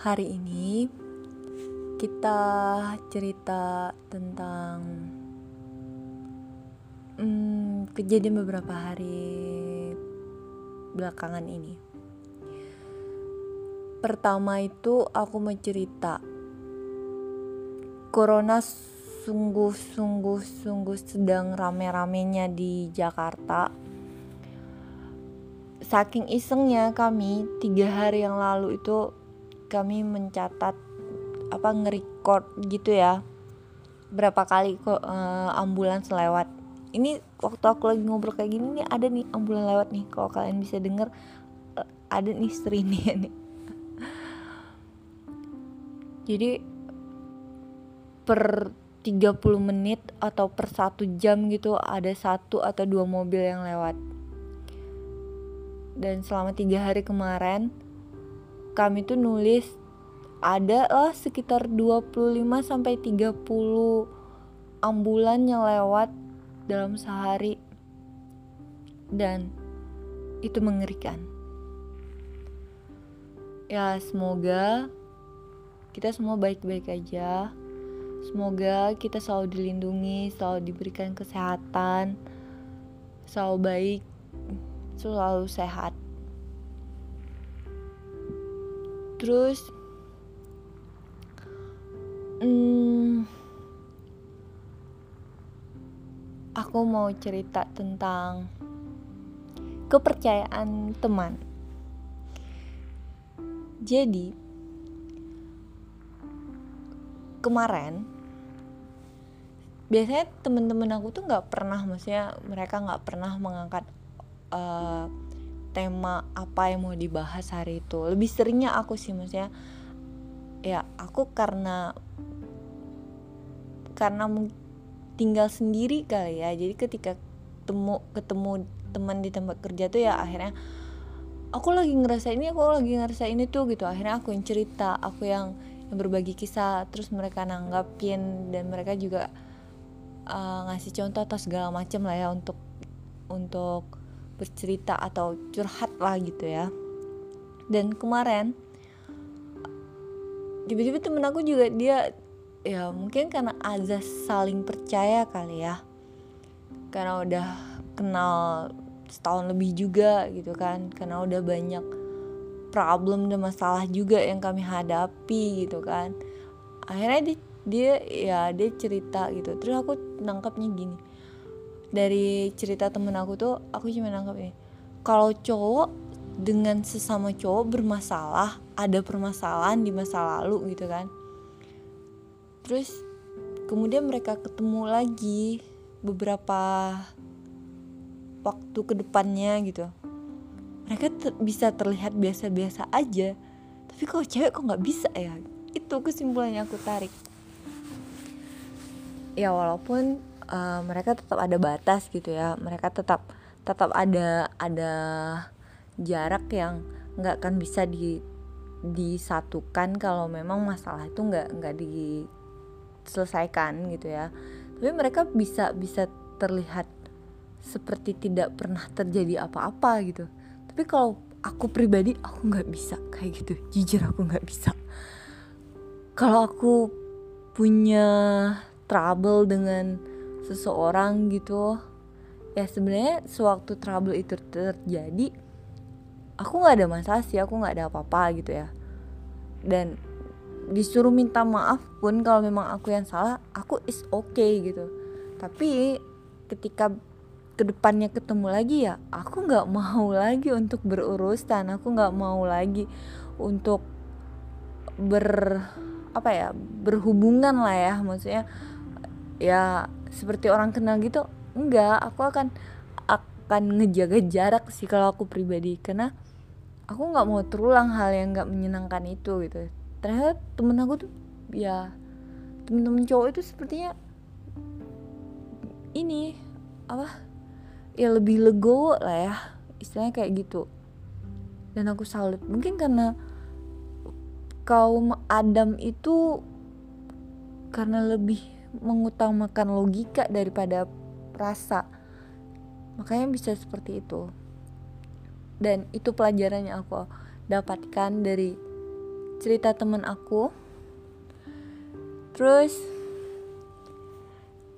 Hari ini kita cerita tentang hmm, kejadian beberapa hari belakangan ini. Pertama itu aku mau cerita Corona sungguh-sungguh sungguh sedang rame-ramenya di Jakarta. Saking isengnya kami tiga hari yang lalu itu kami mencatat apa nge-record gitu ya. Berapa kali kok uh, ambulans lewat. Ini waktu aku lagi ngobrol kayak gini nih ada nih ambulans lewat nih. Kalau kalian bisa denger uh, ada nih ya nih. Jadi per 30 menit atau per satu jam gitu ada satu atau dua mobil yang lewat dan selama tiga hari kemarin kami tuh nulis ada lah sekitar 25 sampai 30 ambulan yang lewat dalam sehari dan itu mengerikan. Ya, semoga kita semua baik-baik aja. Semoga kita selalu dilindungi, selalu diberikan kesehatan, selalu baik, selalu sehat. Terus hmm, aku mau cerita tentang kepercayaan teman. Jadi kemarin biasanya temen-temen aku tuh nggak pernah maksudnya mereka nggak pernah mengangkat uh, tema apa yang mau dibahas hari itu. Lebih seringnya aku sih maksudnya ya aku karena karena tinggal sendiri kali ya. Jadi ketika temu ketemu teman di tempat kerja tuh ya akhirnya aku lagi ngerasa ini aku lagi ngerasa ini tuh gitu. Akhirnya aku yang cerita aku yang yang berbagi kisah terus mereka nanggapin dan mereka juga uh, ngasih contoh atau segala macam lah ya untuk untuk bercerita atau curhat lah gitu ya. Dan kemarin tiba-tiba temen aku juga dia ya mungkin karena azas saling percaya kali ya. Karena udah kenal setahun lebih juga gitu kan. Karena udah banyak problem dan masalah juga yang kami hadapi gitu kan. Akhirnya dia, dia ya dia cerita gitu. Terus aku nangkapnya gini dari cerita temen aku tuh aku cuma nangkep ini kalau cowok dengan sesama cowok bermasalah ada permasalahan di masa lalu gitu kan. Terus kemudian mereka ketemu lagi beberapa waktu ke depannya gitu. Mereka ter bisa terlihat biasa-biasa aja. Tapi kalau cewek kok nggak bisa ya? Itu kesimpulannya aku tarik. Ya walaupun uh, mereka tetap ada batas gitu ya. Mereka tetap tetap ada ada jarak yang nggak akan bisa di disatukan kalau memang masalah itu nggak nggak diselesaikan gitu ya. Tapi mereka bisa bisa terlihat seperti tidak pernah terjadi apa-apa gitu. Tapi kalau aku pribadi aku nggak bisa kayak gitu. Jujur aku nggak bisa. Kalau aku punya trouble dengan seseorang gitu. Ya sebenarnya sewaktu trouble itu terjadi aku nggak ada masalah sih aku nggak ada apa-apa gitu ya. Dan disuruh minta maaf pun kalau memang aku yang salah aku is okay gitu. Tapi ketika ke depannya ketemu lagi ya aku nggak mau lagi untuk berurusan aku nggak mau lagi untuk ber apa ya berhubungan lah ya. Maksudnya ya seperti orang kenal gitu enggak. Aku akan akan ngejaga jarak sih kalau aku pribadi. Karena aku nggak mau terulang hal yang nggak menyenangkan itu gitu. Ternyata temen aku tuh ya temen-temen cowok itu sepertinya ini apa ya lebih legowo lah ya istilahnya kayak gitu. Dan aku salut. Mungkin karena kaum Adam itu karena lebih mengutamakan logika daripada rasa. Makanya bisa seperti itu. Dan itu pelajaran yang aku dapatkan dari cerita temen aku. Terus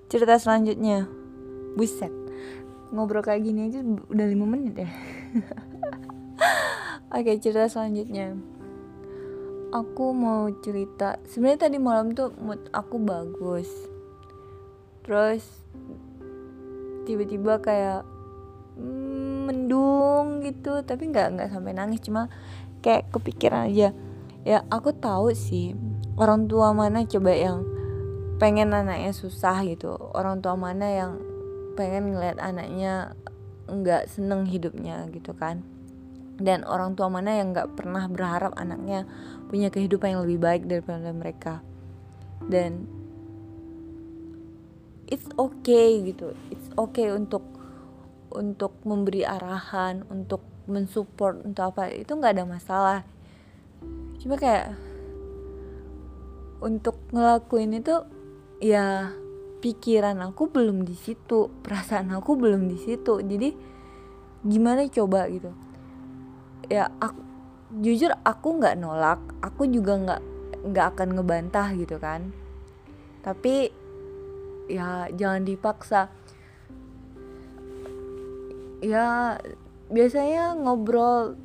cerita selanjutnya. Buset. Ngobrol kayak gini aja udah lima menit ya. Oke cerita selanjutnya aku mau cerita. Sebenarnya tadi malam tuh mood aku bagus. Terus tiba-tiba kayak mm, mendung gitu. Tapi nggak nggak sampai nangis. Cuma kayak kepikiran aja. Ya aku tahu sih orang tua mana coba yang pengen anaknya susah gitu. Orang tua mana yang pengen ngeliat anaknya nggak seneng hidupnya gitu kan dan orang tua mana yang nggak pernah berharap anaknya punya kehidupan yang lebih baik daripada mereka. Dan it's okay gitu. It's okay untuk untuk memberi arahan untuk mensupport untuk apa. Itu nggak ada masalah. Cuma kayak untuk ngelakuin itu ya pikiran aku belum di situ perasaan aku belum di situ. Jadi gimana coba gitu ya aku jujur aku nggak nolak aku juga nggak nggak akan ngebantah gitu kan. Tapi ya jangan dipaksa. Ya biasanya ngobrol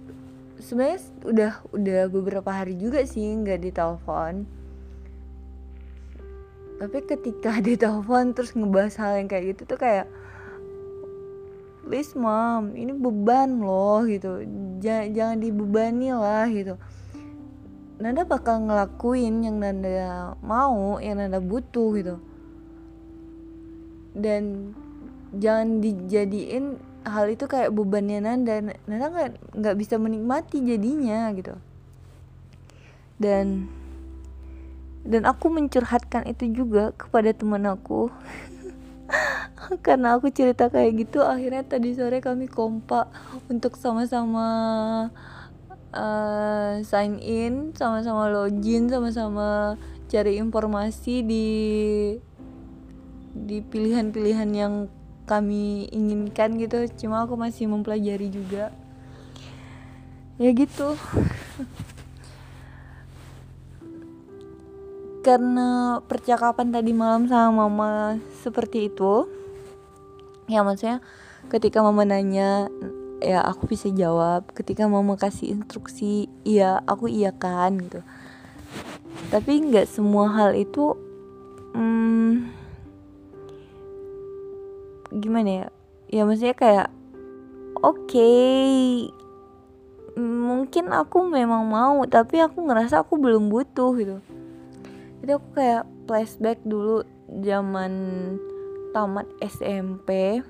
sebenarnya udah udah beberapa hari juga sih nggak ditelepon. Tapi ketika ditelepon terus ngebahas hal yang kayak gitu tuh kayak please mom ini beban loh gitu. Jangan, jangan dibebani lah gitu. Nanda bakal ngelakuin yang Nanda mau yang Nanda butuh gitu. Dan jangan dijadiin hal itu kayak bebannya Nanda. Nanda nggak nggak bisa menikmati jadinya gitu. Dan dan aku mencurhatkan itu juga kepada teman aku karena aku cerita kayak gitu akhirnya tadi sore kami kompak untuk sama-sama uh, sign in sama-sama login sama-sama cari informasi di di pilihan-pilihan yang kami inginkan gitu. Cuma aku masih mempelajari juga. Ya gitu. Karena percakapan tadi malam sama mama seperti itu ya maksudnya ketika mama nanya ya aku bisa jawab. Ketika mama kasih instruksi iya aku iya kan gitu. Tapi nggak semua hal itu hmm, gimana ya? Ya maksudnya kayak oke okay, mungkin aku memang mau tapi aku ngerasa aku belum butuh gitu. Jadi aku kayak flashback dulu zaman tamat SMP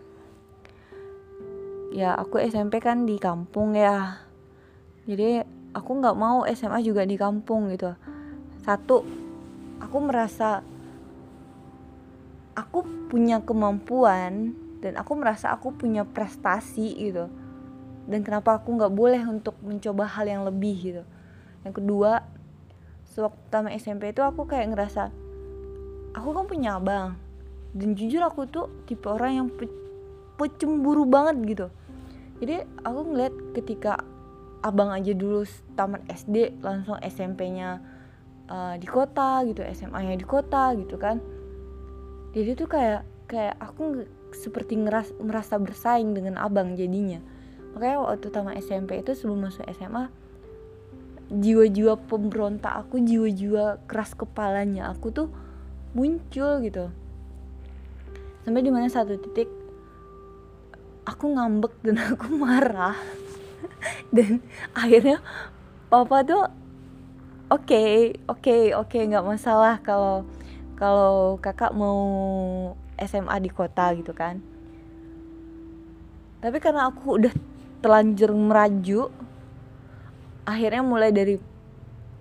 ya aku SMP kan di kampung ya. Jadi aku nggak mau SMA juga di kampung gitu. Satu aku merasa aku punya kemampuan dan aku merasa aku punya prestasi gitu. Dan kenapa aku nggak boleh untuk mencoba hal yang lebih gitu. Yang kedua sewaktu tamat SMP itu aku kayak ngerasa aku kan punya abang dan jujur aku tuh tipe orang yang pe pecemburu banget gitu. Jadi aku ngeliat ketika abang aja dulu tamat SD langsung SMP-nya uh, di kota gitu SMA-nya di kota gitu kan. Jadi tuh kayak kayak aku seperti ngeras merasa bersaing dengan abang jadinya. Makanya waktu tamat SMP itu sebelum masuk SMA jiwa-jiwa pemberontak aku jiwa-jiwa keras kepalanya aku tuh muncul gitu sampai di mana satu titik aku ngambek dan aku marah. Dan akhirnya papa tuh oke okay, oke okay, oke okay, nggak masalah kalau kalau kakak mau SMA di kota gitu kan. Tapi karena aku udah telanjur meraju akhirnya mulai dari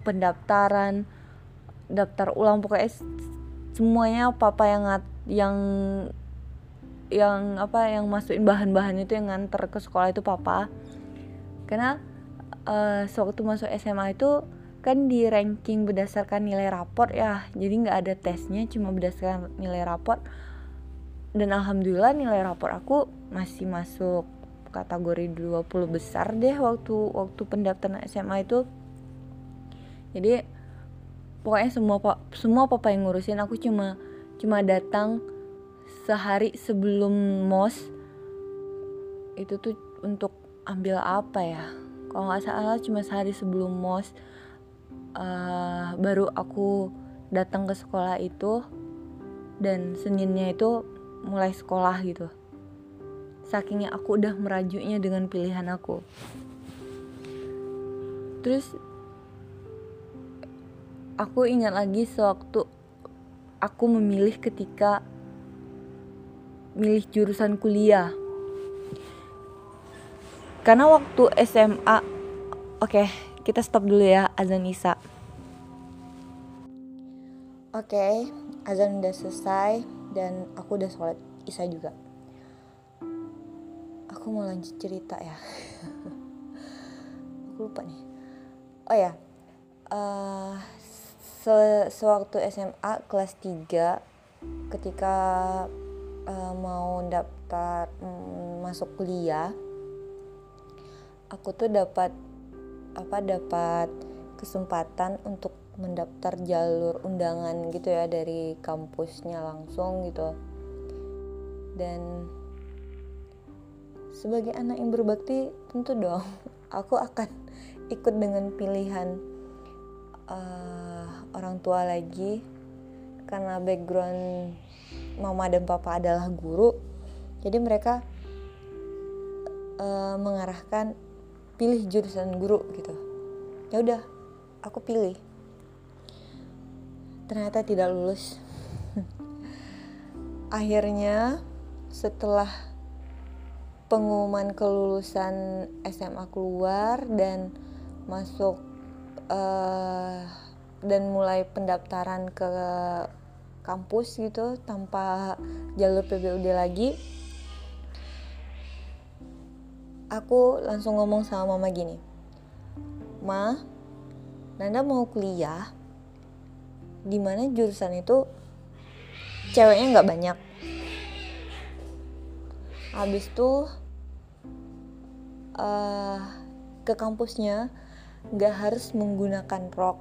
pendaftaran daftar ulang pokoknya semuanya papa yang yang yang apa yang masukin bahan-bahan itu yang nganter ke sekolah itu papa. Karena uh, sewaktu masuk SMA itu kan di ranking berdasarkan nilai raport ya. Jadi nggak ada tesnya cuma berdasarkan nilai raport. Dan alhamdulillah nilai raport aku masih masuk kategori 20 besar deh waktu waktu pendaftaran SMA itu. Jadi pokoknya semua semua papa yang ngurusin aku cuma cuma datang sehari sebelum mos itu tuh untuk ambil apa ya? Kalau nggak salah cuma sehari sebelum mos uh, baru aku datang ke sekolah itu dan seninnya itu mulai sekolah gitu. Sakingnya aku udah merajuknya dengan pilihan aku. Terus aku ingat lagi sewaktu aku memilih ketika milih jurusan kuliah. Karena waktu SMA oke okay, kita stop dulu ya azan Isa. Oke okay, azan udah selesai dan aku udah sholat Isa juga. Aku mau lanjut cerita ya. Aku lupa nih. Oh ya uh, se sewaktu SMA kelas 3 ketika uh, mau daftar um, masuk kuliah aku tuh dapat apa dapat kesempatan untuk mendaftar jalur undangan gitu ya dari kampusnya langsung gitu. Dan sebagai anak yang berbakti tentu dong aku akan ikut dengan pilihan uh, orang tua lagi. Karena background mama dan papa adalah guru jadi mereka uh, mengarahkan pilih jurusan guru gitu. Ya udah aku pilih. Ternyata tidak lulus. Akhirnya setelah pengumuman kelulusan SMA keluar dan masuk uh, dan mulai pendaftaran ke kampus gitu tanpa jalur PBUD lagi aku langsung ngomong sama mama gini ma Nanda mau kuliah di mana jurusan itu ceweknya nggak banyak. Habis tuh uh, ke kampusnya nggak harus menggunakan rok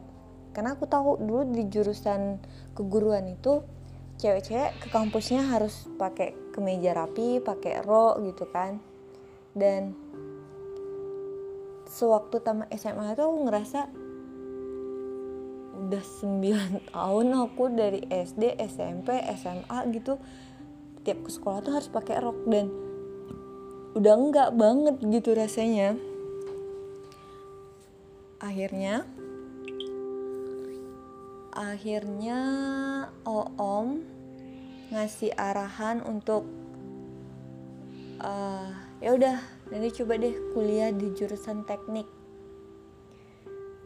karena aku tahu dulu di jurusan keguruan itu cewek-cewek ke kampusnya harus pakai kemeja rapi pakai rok gitu kan. Dan sewaktu tamat SMA itu aku ngerasa udah 9 tahun aku dari SD SMP SMA gitu tiap ke sekolah tuh harus pakai rok dan udah enggak banget gitu rasanya. Akhirnya akhirnya Oom ngasih arahan untuk uh, ya udah nanti coba deh kuliah di jurusan teknik.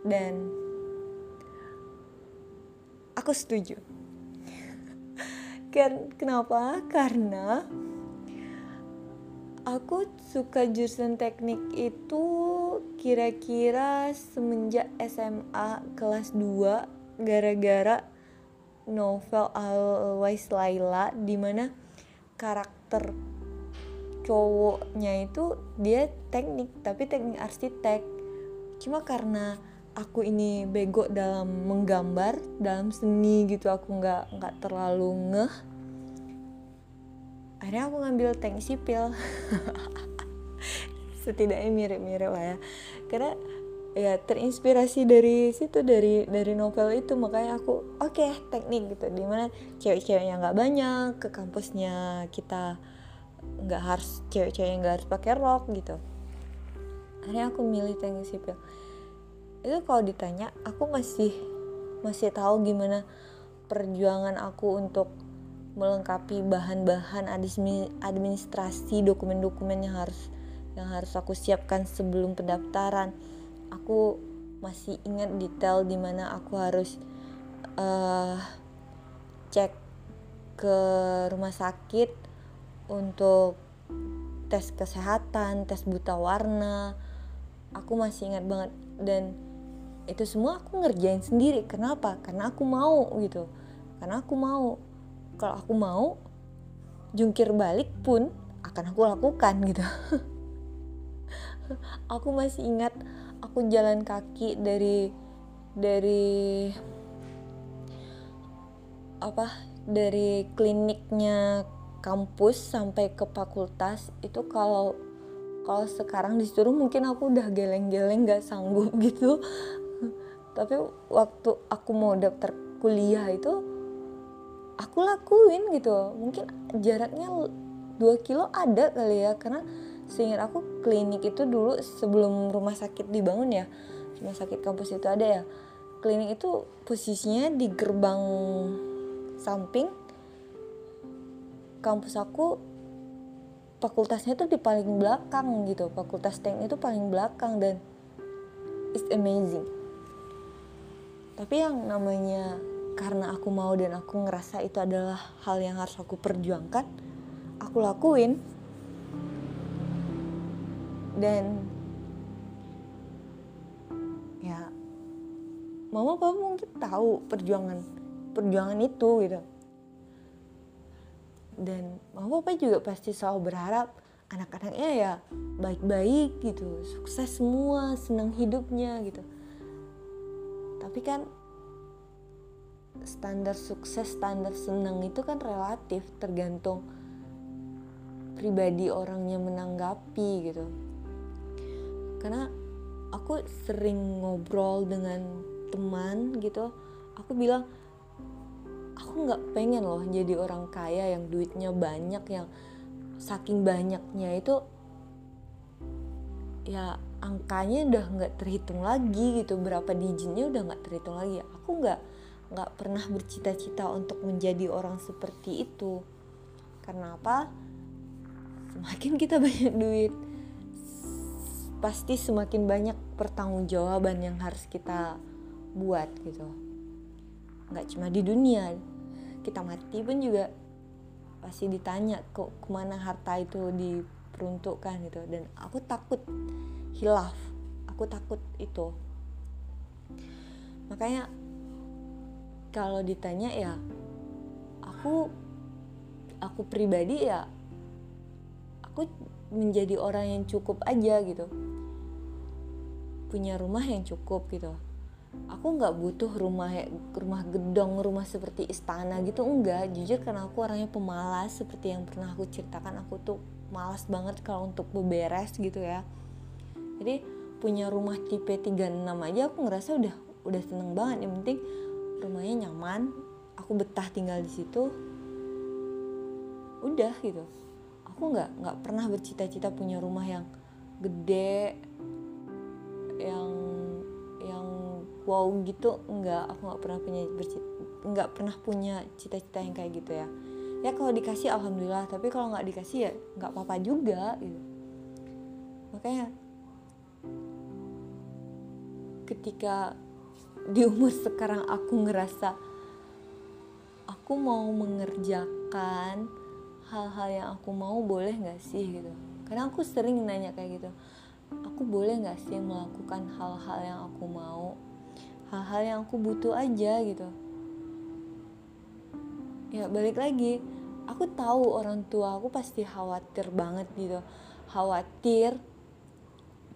Dan aku setuju. Kan kenapa? Karena aku suka jurusan teknik itu kira-kira semenjak SMA kelas 2 gara-gara novel Always Laila di mana karakter cowoknya itu dia teknik tapi teknik arsitek. Cuma karena aku ini bego dalam menggambar dalam seni gitu aku nggak nggak terlalu ngeh akhirnya aku ngambil teknik sipil. Setidaknya mirip-mirip lah ya. Karena ya terinspirasi dari situ dari dari novel itu. Makanya aku oke okay, teknik gitu. Di mana cewek-cewek yang nggak banyak ke kampusnya kita nggak harus cewek-cewek yang nggak harus pakai rok gitu. Akhirnya aku milih teknik sipil. Itu kalau ditanya aku masih masih tahu gimana perjuangan aku untuk melengkapi bahan-bahan administrasi dokumen-dokumen yang harus yang harus aku siapkan sebelum pendaftaran aku masih ingat detail di mana aku harus uh, cek ke rumah sakit untuk tes kesehatan tes buta warna. Aku masih ingat banget. Dan itu semua aku ngerjain sendiri. Kenapa? Karena aku mau gitu. Karena aku mau. Kalau aku mau jungkir balik pun akan aku lakukan gitu. Aku masih ingat aku jalan kaki dari dari apa dari kliniknya kampus sampai ke fakultas itu kalau kalau sekarang disuruh mungkin aku udah geleng-geleng gak sanggup gitu. Tapi waktu aku mau daftar kuliah itu aku lakuin gitu. Mungkin jaraknya 2 kilo ada kali ya karena seingat aku klinik itu dulu sebelum rumah sakit dibangun ya rumah sakit kampus itu ada ya. Klinik itu posisinya di gerbang samping. Kampus aku fakultasnya tuh di paling belakang gitu. Fakultas teknik itu paling belakang dan it's amazing. Tapi yang namanya karena aku mau dan aku ngerasa itu adalah hal yang harus aku perjuangkan aku lakuin dan ya mama papa mungkin tahu perjuangan perjuangan itu gitu. Dan mama papa juga pasti selalu berharap anak-anaknya ya baik-baik gitu sukses semua senang hidupnya gitu. Tapi kan standar sukses standar senang itu kan relatif tergantung pribadi orangnya menanggapi gitu karena aku sering ngobrol dengan teman gitu aku bilang aku nggak pengen loh jadi orang kaya yang duitnya banyak yang saking banyaknya itu ya angkanya udah nggak terhitung lagi gitu berapa dijinya udah nggak terhitung lagi. Aku nggak nggak pernah bercita-cita untuk menjadi orang seperti itu. Karena apa? Semakin kita banyak duit pasti semakin banyak pertanggungjawaban yang harus kita buat gitu. Nggak cuma di dunia kita mati pun juga pasti ditanya kok ke mana harta itu diperuntukkan? Gitu. Dan aku takut hilaf aku takut itu. Makanya kalau ditanya ya aku aku pribadi ya aku menjadi orang yang cukup aja gitu punya rumah yang cukup gitu. Aku nggak butuh rumah rumah gedong rumah seperti istana gitu enggak. Jujur karena aku orangnya pemalas seperti yang pernah aku ceritakan aku tuh malas banget kalau untuk beberes gitu ya. Jadi punya rumah tipe 36 aja aku ngerasa udah udah seneng banget. Yang penting rumahnya nyaman aku betah tinggal di situ. Udah gitu. Aku nggak nggak pernah bercita-cita punya rumah yang gede yang yang wow gitu nggak aku nggak pernah punya nggak pernah punya cita-cita yang kayak gitu ya. Ya kalau dikasih alhamdulillah. Tapi kalau nggak dikasih ya nggak apa-apa juga gitu. Makanya ketika di umur sekarang aku ngerasa aku mau mengerjakan hal-hal yang aku mau boleh nggak sih gitu. Karena aku sering nanya kayak gitu aku boleh nggak sih melakukan hal-hal yang aku mau? Hal-hal yang aku butuh aja gitu. Ya balik lagi. Aku tahu orang tua aku pasti khawatir banget gitu. Khawatir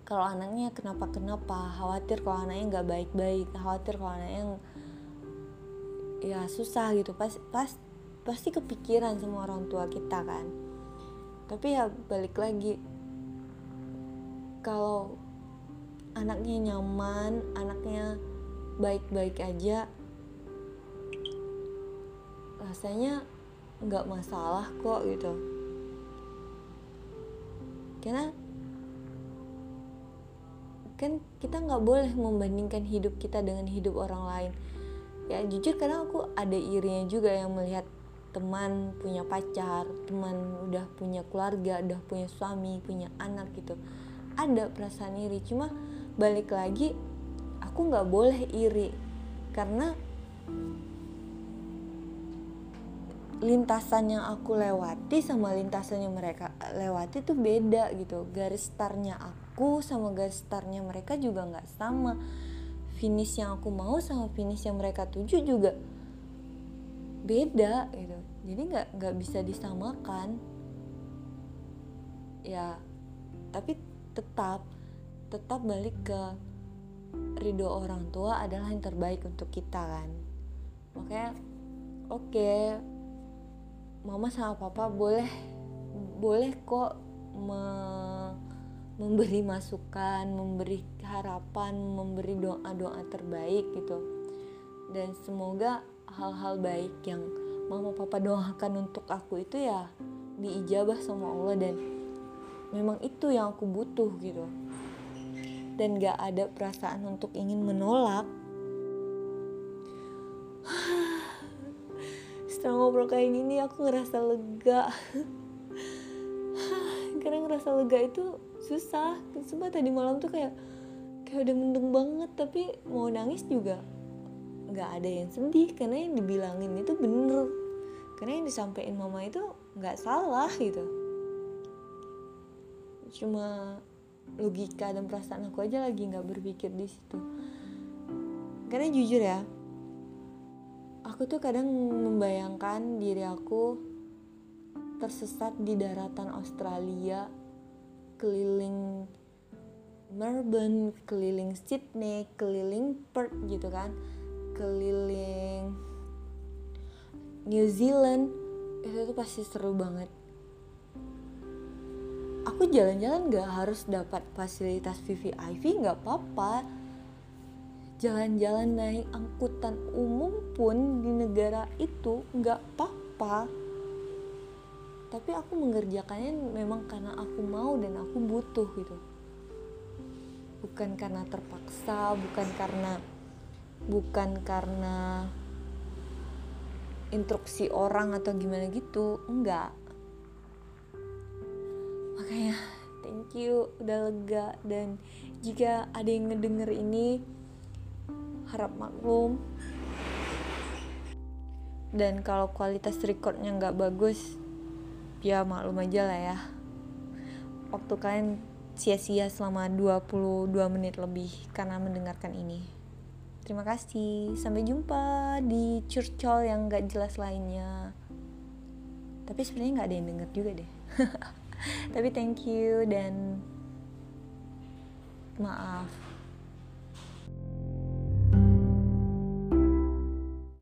kalau anaknya kenapa kenapa khawatir kalau anaknya nggak baik-baik khawatir kalau anaknya ya susah gitu. Pas pas pasti kepikiran sama orang tua kita kan. Tapi ya balik lagi kalau anaknya nyaman anaknya baik-baik aja rasanya nggak masalah kok gitu. Karena kan kita nggak boleh membandingkan hidup kita dengan hidup orang lain. Ya jujur karena aku ada irinya juga yang melihat teman punya pacar teman udah punya keluarga udah punya suami punya anak gitu ada perasaan iri. Cuma balik lagi aku nggak boleh iri. Karena lintasan yang aku lewati sama lintasan yang mereka lewati tuh beda gitu. Garis startnya aku sama garis startnya mereka juga nggak sama. Finish yang aku mau sama finish yang mereka tuju juga beda gitu. Jadi nggak nggak bisa disamakan. Ya tapi tetap tetap balik ke ridho orang tua adalah yang terbaik untuk kita kan? Oke okay, mama sama papa boleh boleh kok me, memberi masukan memberi harapan memberi doa doa terbaik gitu. Dan semoga hal-hal baik yang mama papa doakan untuk aku itu ya diijabah sama Allah dan memang itu yang aku butuh gitu. Dan gak ada perasaan untuk ingin menolak. Setelah ngobrol kayak gini aku ngerasa lega. Karena ngerasa lega itu susah. Sumpah tadi malam tuh kayak kayak udah mendung banget. Tapi mau nangis juga nggak ada yang sedih. Karena yang dibilangin itu bener. Karena yang disampaikan mama itu nggak salah gitu cuma logika dan perasaan aku aja lagi nggak berpikir di situ. Karena jujur ya aku tuh kadang membayangkan diri aku tersesat di daratan Australia keliling Melbourne, keliling Sydney, keliling Perth gitu kan keliling New Zealand. Itu tuh pasti seru banget aku jalan-jalan gak harus dapat fasilitas VVIP gak apa-apa. Jalan-jalan naik angkutan umum pun di negara itu gak apa-apa. Tapi aku mengerjakannya memang karena aku mau dan aku butuh gitu. Bukan karena terpaksa bukan karena bukan karena instruksi orang atau gimana gitu enggak makanya thank you udah lega dan jika ada yang ngedenger ini harap maklum dan kalau kualitas recordnya nggak bagus ya maklum aja lah ya waktu kalian sia-sia selama 22 menit lebih karena mendengarkan ini Terima kasih. Sampai jumpa di curcol yang gak jelas lainnya. Tapi sebenarnya gak ada yang denger juga deh. Tapi thank you dan maaf